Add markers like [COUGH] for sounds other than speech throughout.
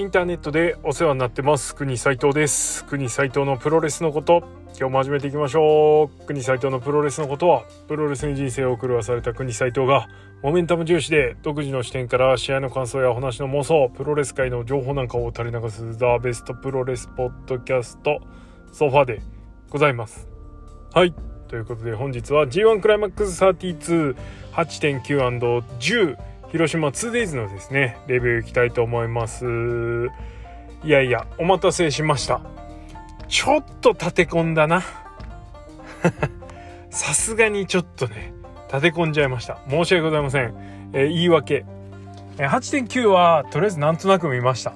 インターネットでお世話になってます。国斉藤です。国斉藤のプロレスのこと。今日も始めていきましょう。国斉藤のプロレスのことはプロレスに人生を狂わされた国斉藤がモメンタム重視で独自の視点から試合の感想やお話の妄想プロレス界の情報なんかを垂れ流すザ・ベストプロレスポッドキャストソファでございます。はい。ということで本日は G1 クライマックス 32.8.9&10 広島 2days のですねレビューいきたいと思います。いやいやお待たせしました。ちょっと立て込んだな。[LAUGHS] さすがにちょっとね立て込んじゃいました。申し訳ございません、えー、言い訳。8.9はとりあえずなんとなく見ました。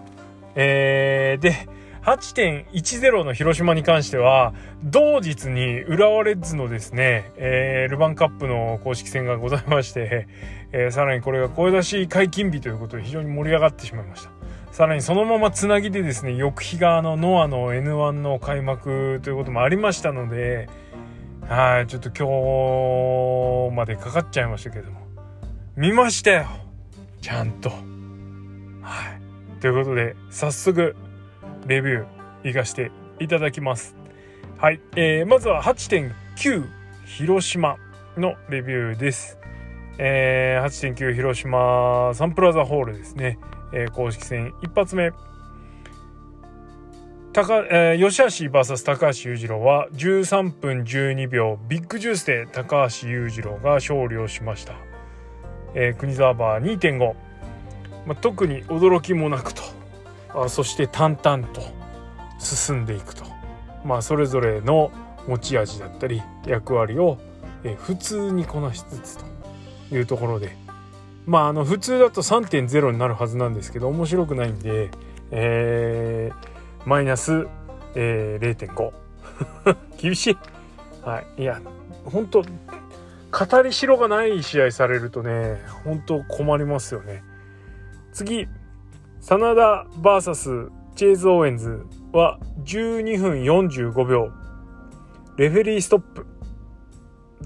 えー、で8.10の広島に関しては同日に浦和レッズのですね、えー、ルヴァンカップの公式戦がございまして、えー、さらにこれが声出し解禁日ということで非常に盛り上がってしまいました。さらにそのままつなぎでですね翌日があのノアの N1 の開幕ということもありましたのではいちょっと今日までかかっちゃいましたけども。見ましたよちゃんと。はい。ということで早速レビュー行かしていただきます。はい、えー、まずは8.9広島のレビューです。えー、8.9広島サンプラザホールですね、えー、公式戦一発目。高、えー、吉橋 VS 高橋裕次郎は13分12秒ビッグジュースで高橋裕次郎が勝利をしました、えー、国沢バー2.5、まあ、特に驚きもなくと。そして淡々と進んでいくと、まあ、それぞれの持ち味だったり役割を、普通にこなしつつというところで。まああの普通だと3.0になるはずなんですけど面白くないんで、えー、マイナス、えー、0.5 [LAUGHS] 厳しい、はい、いや本当語りしろがない試合されるとね本当困りますよね。次。真田 VS チェイズ・オーエンズは12分45秒。レフェリーストップ。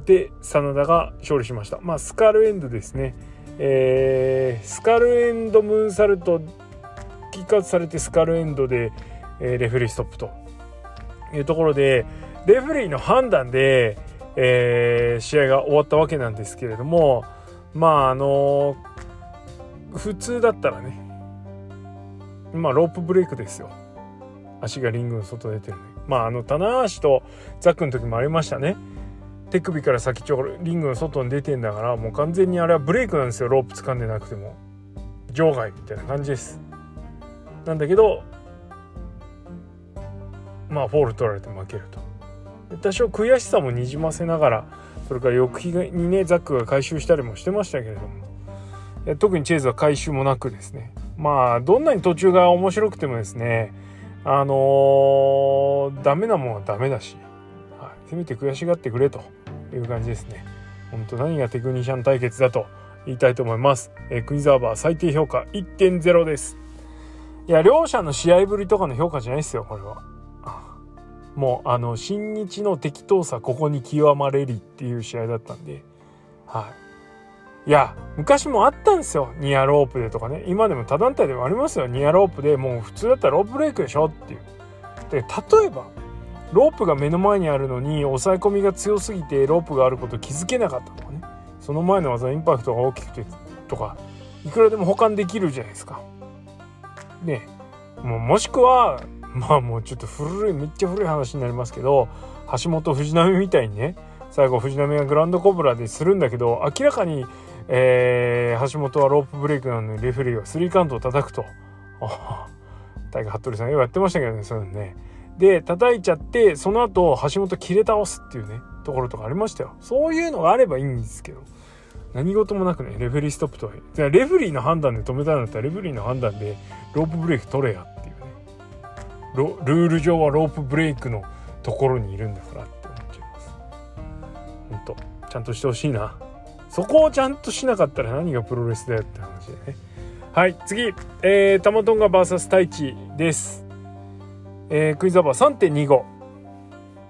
で真田が勝利しました。まあスカルエンドですね。えー、スカルエンドムーンサルトキックアウトされてスカルエンドで、えー、レフェリーストップと。いうところでレフェリーの判断で、えー、試合が終わったわけなんですけれどもまああの普通だったらねまあロープブレイクですよ。足がリングの外出てるまああの棚橋とザックの時もありましたね。手首から先ちょリングの外に出てんだからもう完全にあれはブレイクなんですよ。ロープ掴んでなくても。場外みたいな感じです。なんだけどまあフォール取られて負けると。多少悔しさもにじませながらそれから翌日にねザックが回収したりもしてましたけれども。特にチェイズは回収もなくですね。まあどんなに途中が面白くてもですねあのー、ダメなもんはダメだし、はい、せめて悔しがってくれという感じですね。本当何がテクニシャン対決だと言いたいと思います、えー、クイズアーバー最低評価1.0です。いや両者の試合ぶりとかの評価じゃないですよこれは。もうあの新日の適当さここに極まれりっていう試合だったんではい。いや昔もあったんですよ。ニアロープでとかね。今でも他団体でもありますよ。ニアロープでもう普通だったらロープブレイクでしょっていう。で例えばロープが目の前にあるのに抑え込みが強すぎてロープがあること気づけなかったとかね。その前の技インパクトが大きくてとかいくらでも保管できるじゃないですか。ね。もうもしくはまあもうちょっと古いめっちゃ古い話になりますけど橋本藤波みたいにね最後藤波がグランドコブラでするんだけど明らかにえー、橋本はロープブレイクなのにレフェリーはスリーカウントを叩くと。[LAUGHS] 大河服部さんよくやってましたけどねそういうのね。で叩いちゃってその後橋本切れ倒すっていうねところとかありましたよ。そういうのがあればいいんですけど。何事もなくねレフェリーストップとはレフェリーの判断で止めたんだったらレフェリーの判断でロープブレイク取れやっていうねルール上はロープブレイクのところにいるんだからって思っちゃいます本当ちゃんとしてほしいなそこをちゃんとしなかったら何がプロレスだよって話でね。はい次、えー、タマトンガ VS 太一です、えー、クイズアバー3.25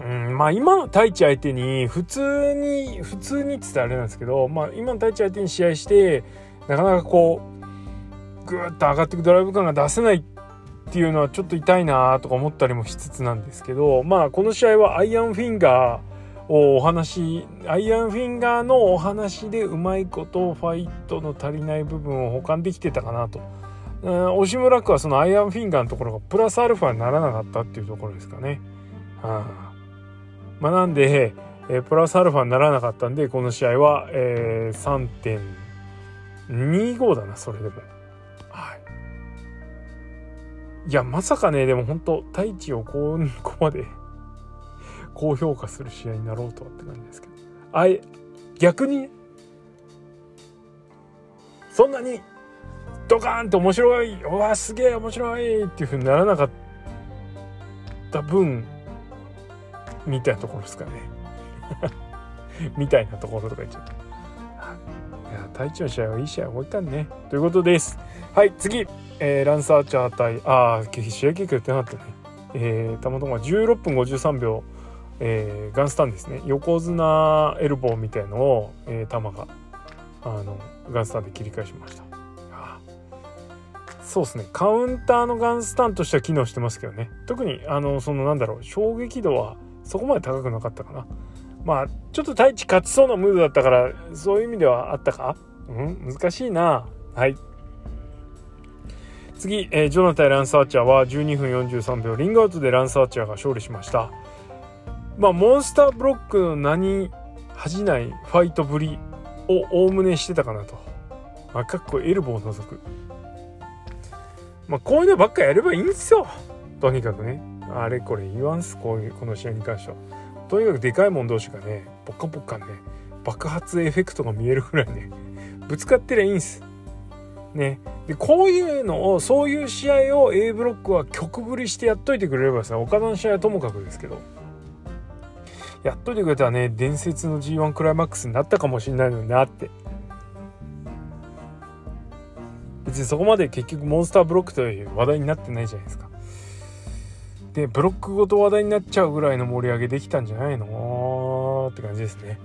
うんまあ今の太一相手に普通に普通にって言ったらあれなんですけどまあ今の太一相手に試合してなかなかこうぐーっと上がっていくドライブ感が出せないっていうのはちょっと痛いなとか思ったりもしつつなんですけどまあこの試合はアイアンフィンガーお話アイアンフィンガーのお話でうまいことファイトの足りない部分を補完できてたかなと。押村区はそのアイアンフィンガーのところがプラスアルファにならなかったっていうところですかね。はあ、まあ、なんで、えー、プラスアルファにならなかったんでこの試合は、えー、3.25だなそれでも。はいやまさかねでも本当太一をここまで高評価する試合になろうとはって感じですけど。あえ逆にそんなにドカーンって面白いうわすげえ面白いっていうふうにならなかった分みたいなところですかね。[LAUGHS] みたいなところとか言っちゃったいや太一の試合はいい試合もう一回ね。ということです。はい次。えー、ランサーチャー対ああ試合結果言ってなかったね。えー、たまたま16分53秒、えー、ガンスタンですね。横綱エルボーみたいのを、えー、球があのガンスタンで切り返しました。そうですね。カウンターのガンスタンとしては機能してますけどね。特にあのそのなんだろう衝撃度はそこまで高くなかったかな。まあちょっと太一勝ちそうなムードだったからそういう意味ではあったか？うん？難しいな。はい。次、えー、ジョナタン・ランサーチャーは12分43秒。リングアウトでランサーチャーが勝利しました。まあモンスターブロックの名に恥じないファイトぶりをおおむねしてたかなと、まあ、かっこエルボーを除く。まあこういうのばっかやればいいんですよ。とにかくね。あれこれ言わんす。こういうこの試合に関しては。とにかくでかいもん同士がねポカポカね爆発エフェクトが見えるぐらいねぶつかってりゃいいんす。ね。でこういうのをそういう試合を A ブロックは曲振りしてやっといてくれればさ岡田の試合はともかくですけど。やっといてくれたらね伝説の G1 クライマックスになったかもしれないのになって。別にそこまで結局モンスターブロックという話題になってないじゃないですか。でブロックごと話題になっちゃうぐらいの盛り上げできたんじゃないの？って感じですね。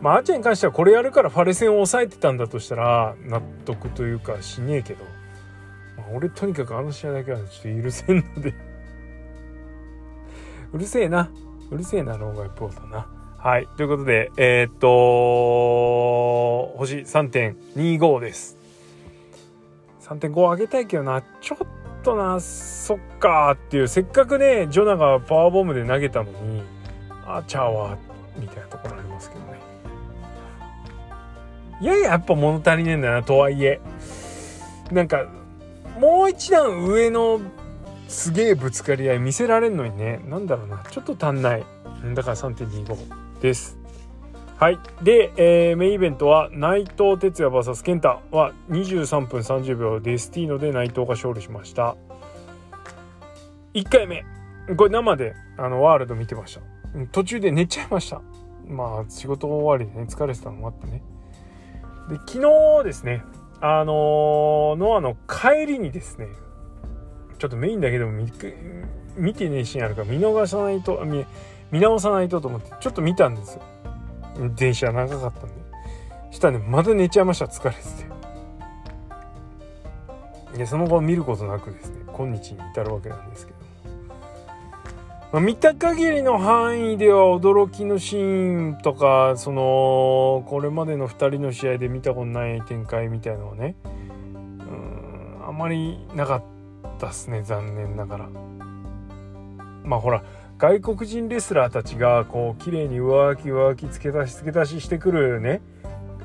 まあ、アーチェに関してはこれやるからファレセンを抑えてたんだとしたら納得というかしねえけど、まあ、俺とにかくあの試合だけはちょっと許せんので。[LAUGHS] うるせえな。うるせえなローガイポートな。はい。ということでえー、っと星3.25です。3.5上げたいけどな。ちょっとな。そっかっていう。せっかくねジョナがパワーボムで投げたのにアーチャーはみたいなところありますけどね。いやいややっぱ物足りねえんだなとはいえ。なんかもう一段上のすげえぶつかり合い見せられるのにね。なんだろうな。ちょっと足んない。だから3.25です。はい。で、えー、メインイベントは内藤哲也 VS 健太は23分30秒デスティーノで内藤が勝利しました。1回目。これ生であのワールド見てました。途中で寝ちゃいました。まあ仕事終わりでね疲れてたのもあってね。で昨日ですね。あのー、ノアの帰りにですねちょっとメインだけでも見見てねえシーンあるから見逃さないと見見直さないとと思ってちょっと見たんですよ。電車長かったんで。したらねまた寝ちゃいました。疲れてて。でその後見ることなくですね今日に至るわけなんですけどまあ、見た限りの範囲では驚きのシーンとかそのこれまでの2人の試合で見たことない展開みたいのはねうんあまりなかった。っすね残念ながら。まあほら外国人レスラーたちがこう綺麗に上書き上書き付け足し付け足ししてくるね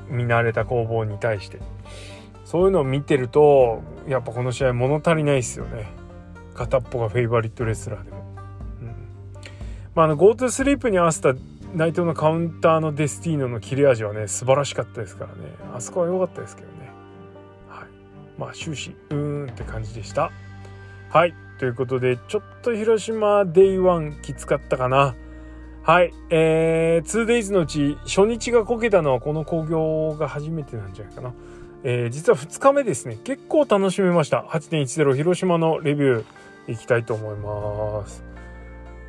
見慣れた攻防に対して。そういうのを見てるとやっぱこの試合物足りないっすよね。片っぽがフェイバリットレスラーでも。うん。まあ、あの GoTo スリープに合わせた内藤のカウンターのデスティーノの切れ味はね素晴らしかったですからね。あそこは良かったですけどね。はい。まあ終始うーんって感じでした。はい。ということでちょっと広島 Day One きつかったかな。はい。えー、2days のうち初日がこけたのはこの興行が初めてなんじゃないかな。えー、実は2日目ですね。結構楽しめました。8.10広島のレビュー。いきたいと思います。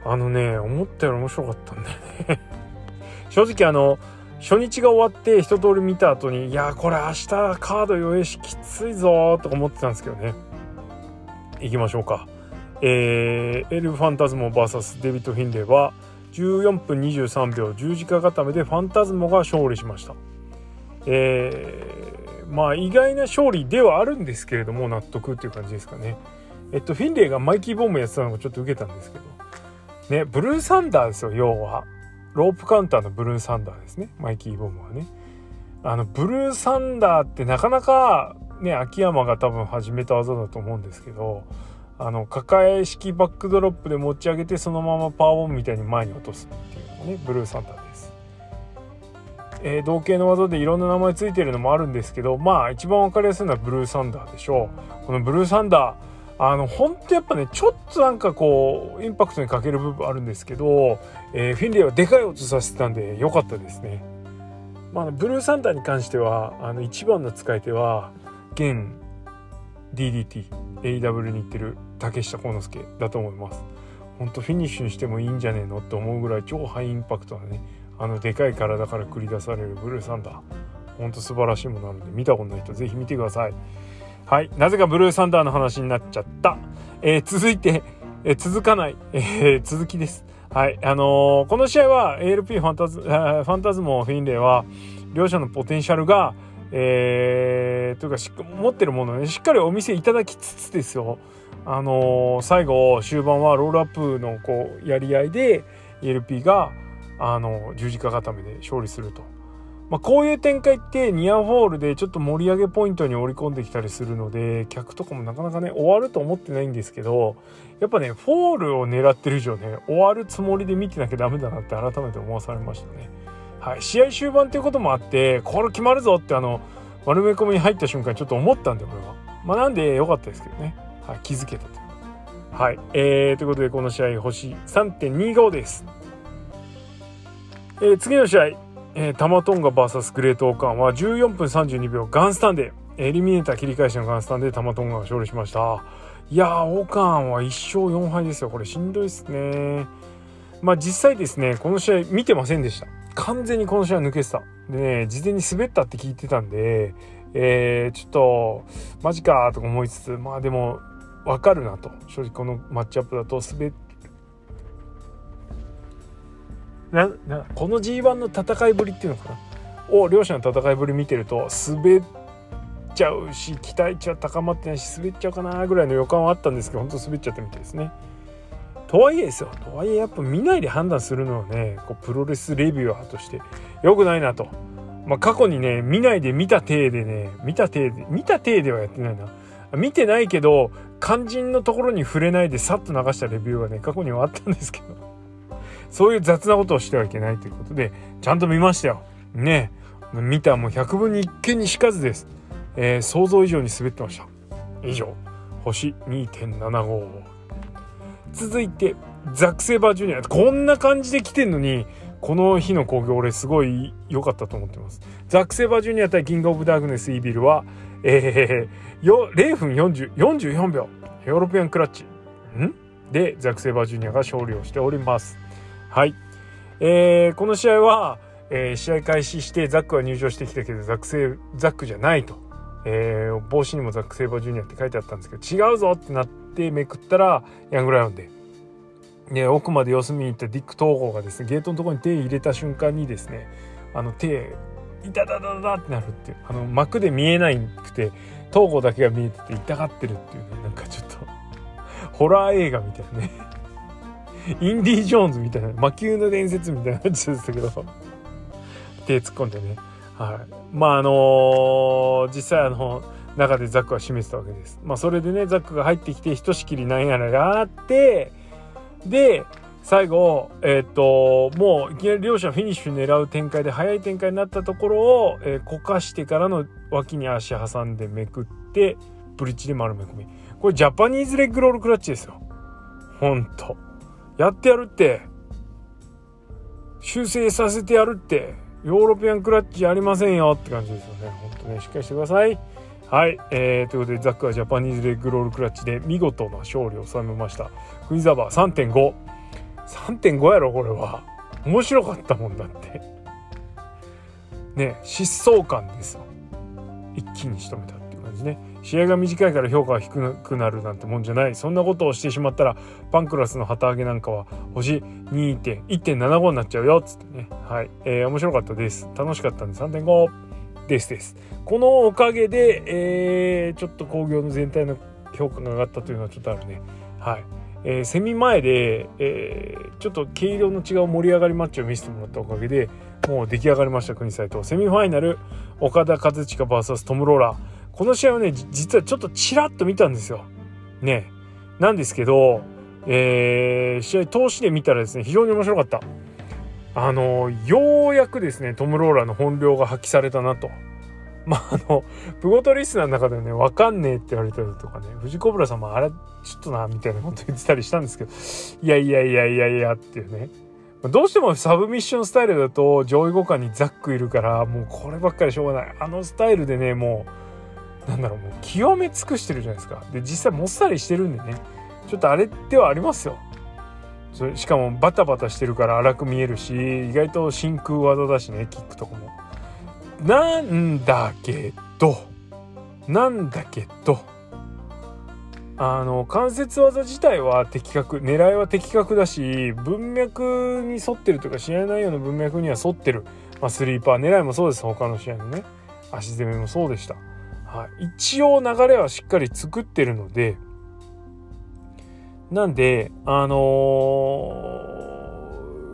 あのね思ったより面白かったんだよね。[LAUGHS] 正直あの初日が終わって一通り見た後にいやこれ明日カード用意しきついぞとか思ってたんですけどね。行きましょうかえー、エル・ファンタズモ VS デビッド・フィンレイは14分23秒十字架固めでファンタズモが勝利しました。えー、まあ意外な勝利ではあるんですけれども納得っていう感じですかね。えっとフィンレイがマイキーボムやってたのがちょっと受けたんですけどねブルーサンダーですよ要はロープカウンターのブルーサンダーですねマイキーボムはね。あのブルーサンダーってなかなかね秋山が多分始めた技だと思うんですけどあの抱え式バックドロップで持ち上げてそのままパワーボムみたいに前に落とすっていうのがねブルーサンダーです。えー、同型の技でいろんな名前ついてるのもあるんですけどまあ一番分かりやすいのはブルーサンダーでしょう。このブルーサンダーあの本当やっぱねちょっとなんかこうインパクトに欠ける部分あるんですけど、えー、フィンレイはでかい音させてたんで良かったですね。まあ、ブルーサンダーに関してはあの一番の使い手は現 DDTAW に行ってる竹下幸之助だと思います。ほんとフィニッシュにしてもいいんじゃねえのって思うぐらい超ハイインパクトなねあのでかい体から繰り出されるブルーサンダー。ほんと素晴らしいものなので見たことない人是非見てください。はいなぜかブルーサンダーの話になっちゃった、えー、続いて、えー、続かない、えー、続きです。はい。あのー、この試合は ALP ファンタズ、ファンタズモフィンレイは、両者のポテンシャルが、えー、というか持ってるものをね、しっかりお見せいただきつつですよ。あのー、最後、終盤はロールアップのこう、やり合いで、ALP が、あの十字架固めで勝利すると。まあ、こういう展開ってニアフォールでちょっと盛り上げポイントに織り込んできたりするので客とかもなかなかね終わると思ってないんですけどやっぱねフォールを狙ってる以上ね終わるつもりで見てなきゃダメだなって改めて思わされましたね。はい、試合終盤ということもあってこれ決まるぞってあの丸め込みに入った瞬間ちょっと思ったんでこれは。まあ、なんで良かったですけどね、はい、気づけたと。はい、えー、ということでこの試合星3.25です。えー、次の試合。えー、タマトンガ VS グレートオーカンは14分32秒ガンスタンでエリミネーター切り返しのガンスタンでタマトンガが勝利しました。いやーオーカンは1勝4敗ですよ。これしんどいっすね。まあ実際ですねこの試合見てませんでした。完全にこの試合抜けてた。でね事前に滑ったって聞いてたんでえー、ちょっとマジかとか思いつつまあでも分かるなと。正直このマッチアップだと滑っななこの G1 の戦いぶりっていうのかな？を両者の戦いぶり見てると滑っちゃうし期待値は高まってないし滑っちゃうかなぐらいの予感はあったんですけど本当滑っちゃったみたいですね。とはいえですよとはいえやっぱ見ないで判断するのはねこうプロレスレビュアーとして良くないなと。まあ、過去にね見ないで見た体でね見た体で見た体ではやってないな見てないけど肝心のところに触れないでさっと流したレビューがね過去にはあったんですけどそういう雑なことをしてはいけないということで、ちゃんと見ましたよ。ね。見たもう100分に1見にしかずです。えー、想像以上に滑ってました。以上、星2.75。続いて、ザック・セイバージュニア。こんな感じで来てんのに、この日の興行俺すごい良かったと思ってます。ザック・セイバージュニア対キング・オブ・ダークネス・イービルは、えー、よ0分40 44秒ヨーロピアンクラッチん？でザック・セイバージュニアが勝利をしております。はい。えー、この試合は、えー、試合開始してザックは入場してきたけどザックセザックじゃないと、えー、帽子にもザック・セイバージュニアって書いてあったんですけど違うぞってなってめくったらヤングライオンで。ね、奥まで様子見に行ったディック東郷がですねゲートのところに手入れた瞬間にですねあの手痛たたたたってなるっていう。あの幕で見えなくて東郷だけが見えてて痛がってるっていうね。なんかちょっとホラー映画みたいなね。インディ・ジョーンズみたいな魔球の伝説みたいな感じでしたけど。手突っ込んでね。はい。まああのー、実際あの中でザックは示したわけです。まあそれでねザックが入ってきてひとしきりなんやらがあってで最後えー、っともういきなり両者フィニッシュ狙う展開で速い展開になったところを、えー、こかしてからの脇に足挟んでめくってブリッジで丸め込み。これジャパニーズレッグロールクラッチですよ。ほんと。やってやるって。修正させてやるって。ヨーロピアンクラッチやりませんよって感じですよね。ほんとね。しっかりしてください。はい、えー、ということでザックはジャパニーズレッグロールクラッチで見事な勝利を収めました。クイザバー3.5 3.5やろこれは。面白かったもんだって。ね疾走感ですよ。一気に仕留めたっていう感感じね。試合が短いから評価が低くなるなんてもんじゃない。そんなことをしてしまったらパンクラスの旗揚げなんかは星2.1.75になっちゃうよっつってね。はい、えー、面白かったです。楽しかったんで3.5です。ですこのおかげで、えー、ちょっと興行の全体の評価が上がったというのはちょっとあるね。はい。えー、セミ前で、えー、ちょっと毛色の違う盛り上がりマッチを見せてもらったおかげでもう出来上がりました国際と。セミファイナル岡田和親 VS トム・ローラ。ーこの試合はね実はちょっとちらっと見たんですよ。ね。なんですけど、えー、試合通しで見たらですね非常に面白かった。あのようやくですねトム・ローラーの本領が発揮されたなと。[LAUGHS] まあ、あの、プゴトリスナーの中でね、わかんねえって言われたりとかね、藤子ブラさんもあれ、ちょっとな、みたいなこと言ってたりしたんですけど、いやいやいやいやいやっていうね。どうしてもサブミッションスタイルだと上位互換にザックいるからもうこればっかりしょうがないあのスタイルでねもうなんだろうもう極め尽くしてるじゃないですかで実際もっさりしてるんでねちょっとあれではありますよそれしかもバタバタしてるから荒く見えるし意外と真空技だしねキックとかも。なんだけどなんだけどあの関節技自体は的確狙いは的確だし文脈に沿ってるというか試合内容の文脈には沿ってる、まあ、スリーパー狙いもそうです他の試合のね。足攻めもそうでした、はい、一応流れはしっかり作ってるのでなんであの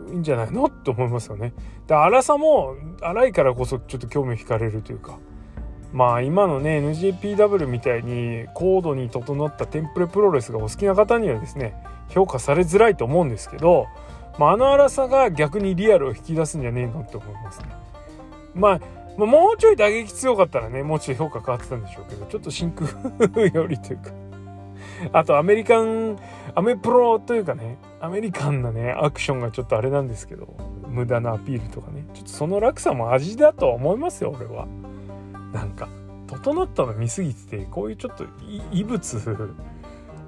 ー、いいんじゃないの？と思いますよね。で粗さも粗いからこそちょっと興味惹かれるというか。まあ今のね NJPW みたいに高度に整ったテンプレプロレスがお好きな方にはですね評価されづらいと思うんですけど、まあ、あの粗さが逆にリアルを引き出すんじゃねえのって思いますね。まあもうちょい打撃強かったらねもうちょい評価変わってたんでしょうけどちょっと真空 [LAUGHS] よりというか。あとアメリカンアメプロというかねアメリカンなねアクションがちょっとあれなんですけど無駄なアピールとかね。ちょっとその落差も味だとは思いますよ俺は。なんか整ったの見すぎててこういうちょっと異物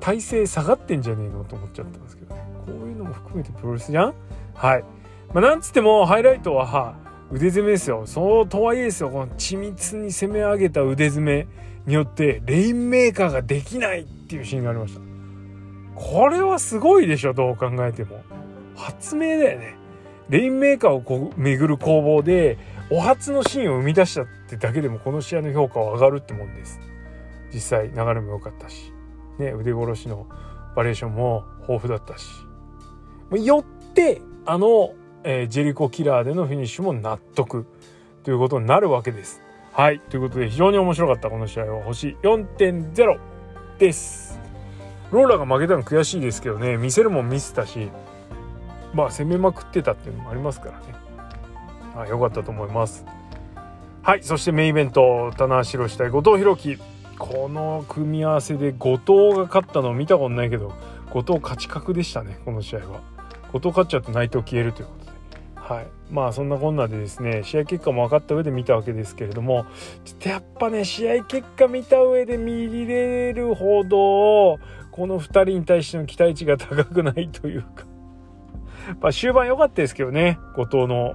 体勢下がってんじゃねえのと思っちゃったんですけどね。こういうのも含めてプロレスじゃん？はい。まあなんつってもハイライトは腕攻めですよ。そうとはいえですよこの緻密に攻め上げた腕攻めによってレインメーカーができないっていうシーンがありました。これはすごいでしょどう考えても。発明だよね。レインメーカーをこう巡る攻防でお初のシーンを生み出したってだけでもこの試合の評価は上がるってもんです。実際流れも良かったし、ね、腕殺しのバリエーションも豊富だったし。よってあの、えー、ジェリコキラーでのフィニッシュも納得ということになるわけです。はい。ということで非常に面白かったこの試合は。星4.0です。ローラが負けたの悔しいですけどね見せるもん見せたしまあ攻めまくってたっていうのもありますからね。あ良かったと思います。はいそしてメインイベント棚橋宏対後藤弘樹この組み合わせで後藤が勝ったのを見たことないけど後藤勝ち確でしたねこの試合は。後藤勝っちゃうと内藤消えるということはい。まあそんなこんなでですね試合結果も分かった上で見たわけですけれどもちょっとやっぱね試合結果見た上で見れるほどこの2人に対しての期待値が高くないというか。[LAUGHS] まあ終盤良かったですけどね後藤の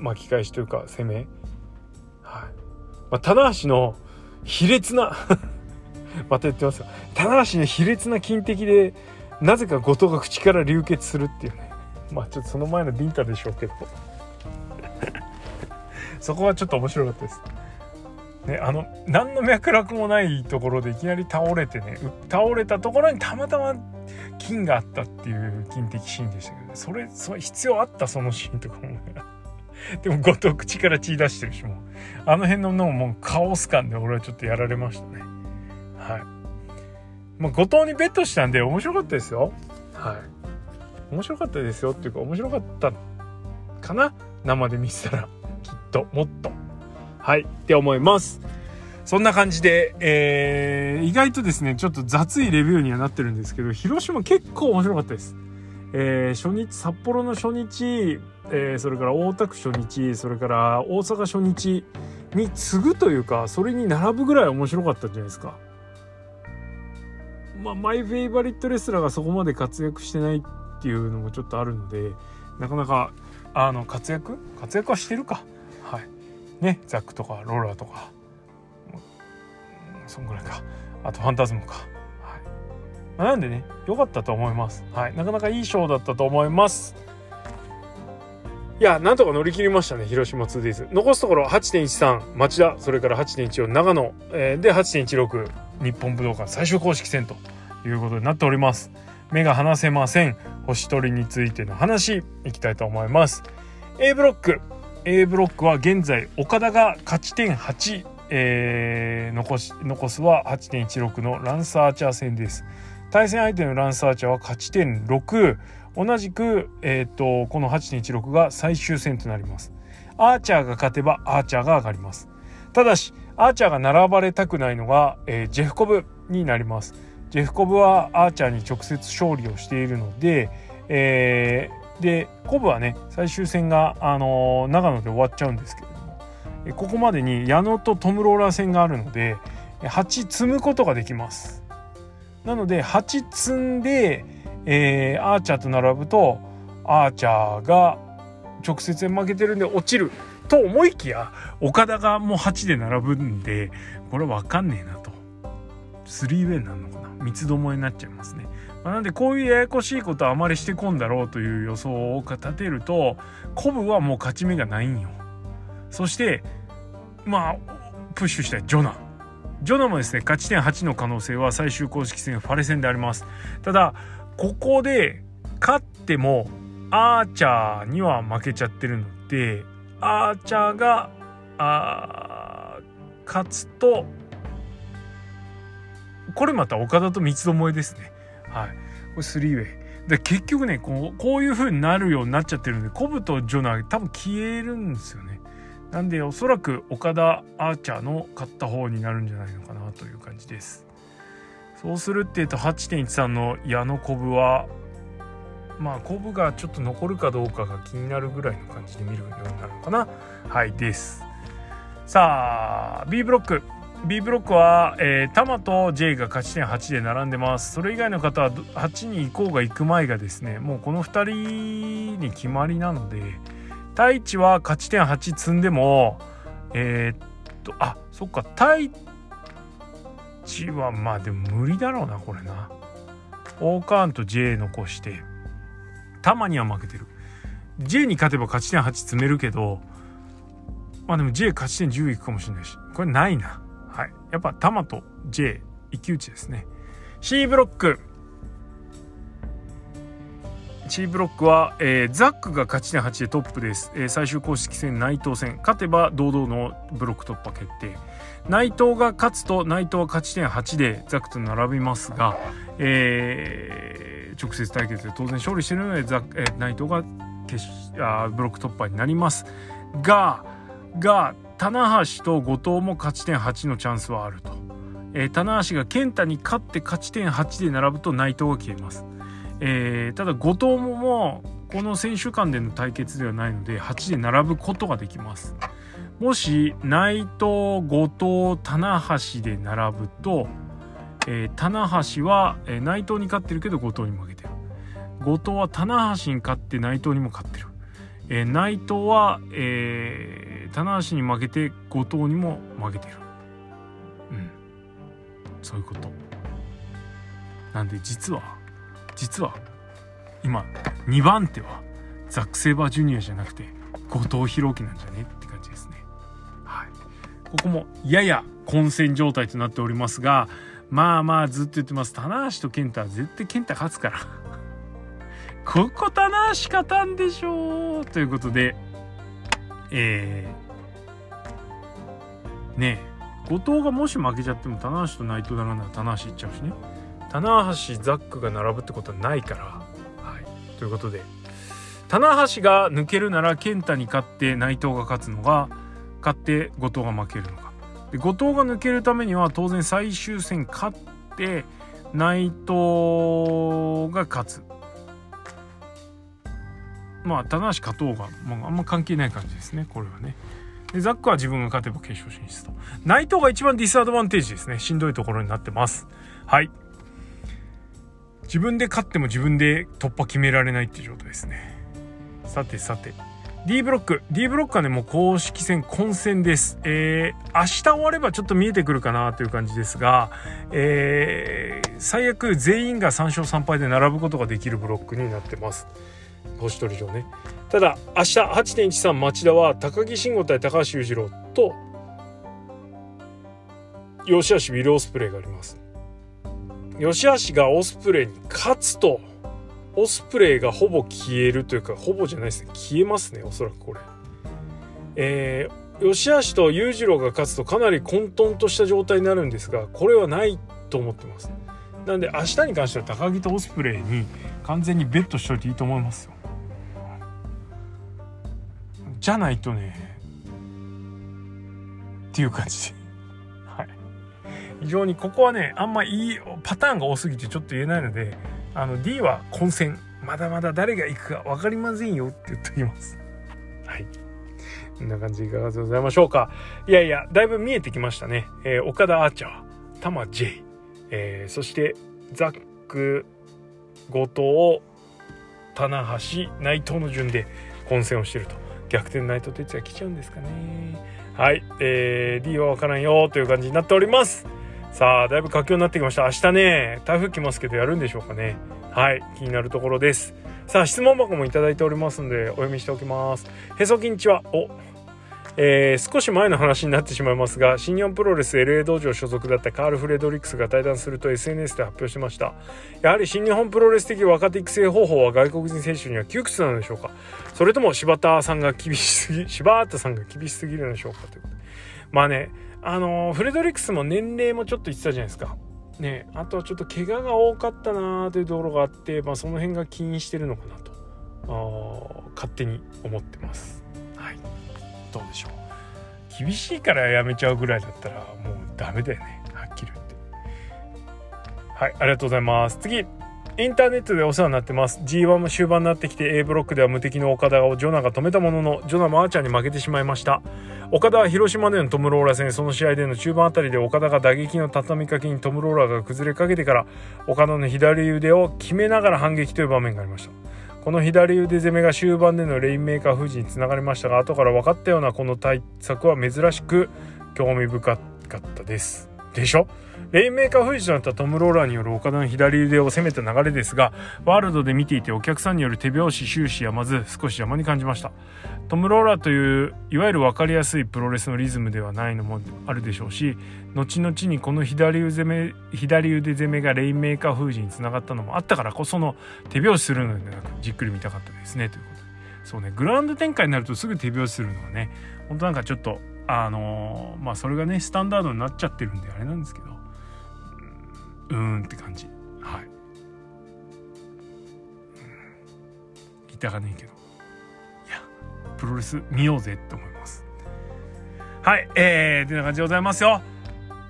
巻き返しというか攻め、はい。まあ、棚橋の卑劣な [LAUGHS] また言ってますよ。棚橋の卑劣な金敵でなぜか後藤が口から流血するっていうね。まあちょっとその前のビンタでしょうけど [LAUGHS] そこはちょっと面白かったです。ね、あの何の脈絡もないところでいきなり倒れてね倒れたところにたまたま金があったっていう金的シーンでしたけど、ね、それそれ必要あったそのシーンとかも [LAUGHS] でも後藤口から血出してるしもう。あの辺ののもうカオス感で俺はちょっとやられましたね。はい。まあ後藤にベットしたんで面白かったですよ。はい。面白かったですよっていうか面白かったかな生で見せたらきっともっと。はい。って思います。そんな感じで、えー、意外とですねちょっと雑いレビューにはなってるんですけど広島結構面白かったです。えー、初日札幌の初日、えー、それから大田区初日それから大阪初日に次ぐというかそれに並ぶぐらい面白かったんじゃないですか。まあ、マイフェイバリットレスラーがそこまで活躍してないっていうのもちょっとあるのでなかなかあの活躍？活躍はしてるか。はい。ねザックとかローラーとかそんぐらいか。あとファンタズムか、はい。まあ、なんでね良かったと思います。はい。なかなかいいショーだったと思います。いやなんとか乗り切りましたね広島 2days 残すところ8.13町田それから8.14長野、えー、で8.16日本武道館最終公式戦ということになっております。目が離せません。星取りについての話いきたいと思います。A ブロック。A ブロックは現在岡田が勝ち点8、えー、残し残すは8.16のランサーチャー戦です。対戦相手のランサーチャーは勝ち点6同じく、えーと、この8.16が最終戦となります。アーチャーが勝てばアーチャーが上がります。ただしアーチャーが並ばれたくないのが、えー、ジェフコブになります。ジェフコブはアーチャーに直接勝利をしているので、えー、でコブはね最終戦が、あのー、長野で終わっちゃうんですけれどもここまでに矢野とトム・ローラー戦があるので8積むことができます。なので8積んでえー、アーチャーと並ぶとアーチャーが直接負けてるんで落ちると思いきや岡田がもう8で並ぶんでこれ分かんねえなと。3ウェイなるのかな。三つどもえになっちゃいますね。まあ、なんでこういうややこしいことはあまりしてこんだろうという予想を立てるとコブはもう勝ち目がないんよ。そしてまあプッシュしたジョナ。ジョナもですね勝ち点8の可能性は最終公式戦ファレ戦であります。ただここで勝ってもアーチャーには負けちゃってるのでアーチャーがあー勝つとこれまた岡田と三つどもえですね。はい。これスリーウェイ。で結局ねこうこういう風になるようになっちゃってるんでコブとジョナ多分消えるんですよね。なんでおそらく岡田アーチャーの勝った方になるんじゃないのかなという感じです。そうするっていうと8.13の矢野コブはまあコブがちょっと残るかどうかが気になるぐらいの感じで見るようになるのかなはいですさあ B ブロック B ブロックは、えー、タマと J が勝ち点8で並んでます。それ以外の方は8に行こうが行く前がですねもうこの2人に決まりなので太一は勝ち点8積んでもえー、っとあそっか太一はまあでも無理だろうなこれな。オーカーンと J 残してたまには負けてる。J に勝てば勝ち点8詰めるけどまあでも J 勝ち点10いくかもしれないしこれないな。はい。やっぱタマと J 一騎打ちですね。C ブロック。C ブロックは、えー、ザックが勝ち点8でトップです、えー、最終公式戦内藤戦。勝てば堂々のブロック突破決定。内藤が勝つと内藤は勝ち点8でザックと並びますが、えー、直接対決で当然勝利しているのでザック、えー、内藤が決あブロック突破になります。がが棚橋と後藤も勝ち点8のチャンスはあると、えー、棚橋が健太に勝って勝ち点8で並ぶと内藤が消えます、えー、ただ後藤ももうこの選手間での対決ではないので8で並ぶことができます。もし内藤後藤棚橋で並ぶと、えー、棚橋は、えー、内藤に勝ってるけど後藤に負けてる。後藤は棚橋に勝って内藤にも勝ってる、えー、内藤は、えー、棚橋に負けて後藤にも負けてる。うん。そういうこと。なんで実は実は今2番手はザック・セイバージュニアじゃなくて後藤弘樹なんじゃねって感じですね。はい。ここもやや混戦状態となっておりますがまあまあずっと言ってます。棚橋と健太は絶対健太勝つから。ここ棚橋勝たんでしょう。ということでえー、ね後藤がもし負けちゃっても棚橋と内藤ならなら棚橋いっちゃうしね。棚橋ザックが並ぶってことはないから。はい。ということで。棚橋が抜けるなら健太に勝って内藤が勝つのが勝って後藤が負けるのか。で後藤が抜けるためには当然最終戦勝って内藤が勝つ。まあ棚橋勝とうが、まあ、あんま関係ない感じですねこれはね。でザックは自分が勝てば決勝進出と。内藤が一番ディスアドバンテージですね。しんどいところになってます。はい。自分で勝っても自分で突破決められないっていう状態ですね。さてさて。D ブロック。D ブロックはねもう公式戦混戦です。えー、明日終わればちょっと見えてくるかなという感じですがえー、最悪全員が3勝3敗で並ぶことができるブロックになってます。星取り上ね。ただ明日8.13町田は高木慎吾対高橋裕次郎と吉橋ウィル・オスプレイがあります。吉橋がオスプレイに勝つとオスプレイがほぼ消えるというかほぼじゃないですね。消えますねおそらくこれ。えー、吉橋と裕次郎が勝つとかなり混沌とした状態になるんですがこれはないと思ってます。なんで明日に関しては高木とオスプレイに完全にベットしといていいと思いますよ。じゃないとねっていう感じで。はい。非常にここはねあんまいいパターンが多すぎてちょっと言えないのであの D は混戦。まだまだ誰が行くか分かりませんよって言っておきます。はい。こんな感じいかがでございましょうか。いやいやだいぶ見えてきましたね、えー、岡田アーチャー玉 J、えー、そしてザック後藤棚橋内藤の順で混戦をしてると。逆転内藤哲也来ちゃうんですかね。はい、えー、D はわからんよという感じになっております。さあだいぶ佳境になってきました。明日ね台風来ますけどやるんでしょうかね。はい。気になるところです。さあ質問箱もいただいておりますのでお読みしておきます。へそきんちはおえー、少し前の話になってしまいますが新日本プロレス LA 道場所属だったカール・フレドリックスが退団すると SNS で発表しましたやはり新日本プロレス的若手育成方法は外国人選手には窮屈なのでしょうか？それとも柴田さんが厳しすぎ柴田さんが厳しすぎるのでしょうかということでまあねあのフレドリックスも年齢もちょっと言ってたじゃないですか。ね、あとはちょっと怪我が多かったなというところがあって、まあ、その辺が起因してるのかなと勝手に思ってます。はい、どうでしょう。厳しいからやめちゃうぐらいだったらもうダメだよね。はっきり言って。はいありがとうございます。次インターネットでお世話になってます。G1 も終盤になってきて A ブロックでは無敵の岡田をジョナが止めたもののジョナもアーチャーに負けてしまいました。岡田は広島でのトム・ローラ戦。その試合での中盤あたりで岡田が打撃の畳みかけにトム・ローラが崩れかけてから岡田の左腕を決めながら反撃という場面がありました。この左腕攻めが終盤でのレインメーカー封じにつながりましたが後から分かったようなこの対策は珍しく興味深かったです。でしょ？レインメーカー封じとなったトム・ローラーによる岡田の左腕を攻めた流れですがワールドで見ていてお客さんによる手拍子終始やまず少し邪魔に感じました。トム・ローラーといういわゆる分かりやすいプロレスのリズムではないのもあるでしょうし後々にこの左腕攻め左腕攻めがレインメーカー封じにつながったのもあったからこその手拍子するのではなくじっくり見たかったですねということで。そうね。グラウンド展開になるとすぐ手拍子するのはね本当なんかちょっとあのー、まあそれがねスタンダードになっちゃってるんであれなんですけど。うーんって感じ。はい、ギターがねえけど。いやプロレス見ようぜって思います。はいえー、てな感じでございますよ。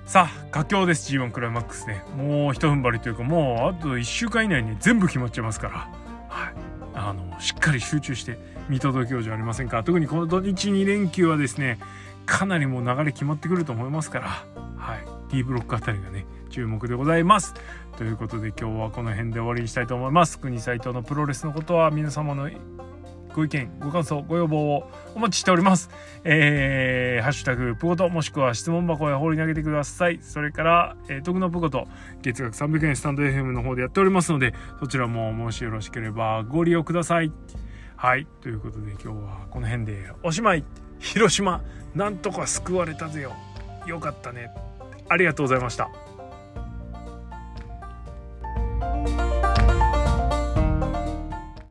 さあ佳境です G1 クライマックスね。もうひと踏ん張りというかもうあと1週間以内に全部決まっちゃいますから。はい。あのしっかり集中して見届けようじゃありませんか。特にこの土日2連休はですねかなりもう流れ決まってくると思いますから。はい D ブロックあたりがね注目でございます。ということで今日はこの辺で終わりにしたいと思います。国斎藤のプロレスのことは皆様のご意見ご感想ご要望をお待ちしております。えー、ハッシュタグプゴトもしくは質問箱へ放り投げてください。それから、えー、徳のプゴト月額300円スタンド FM の方でやっておりますのでそちらももしよろしければご利用ください。はい。ということで今日はこの辺でおしまい。広島なんとか救われたぜよ。よかったね。ありがとうございました。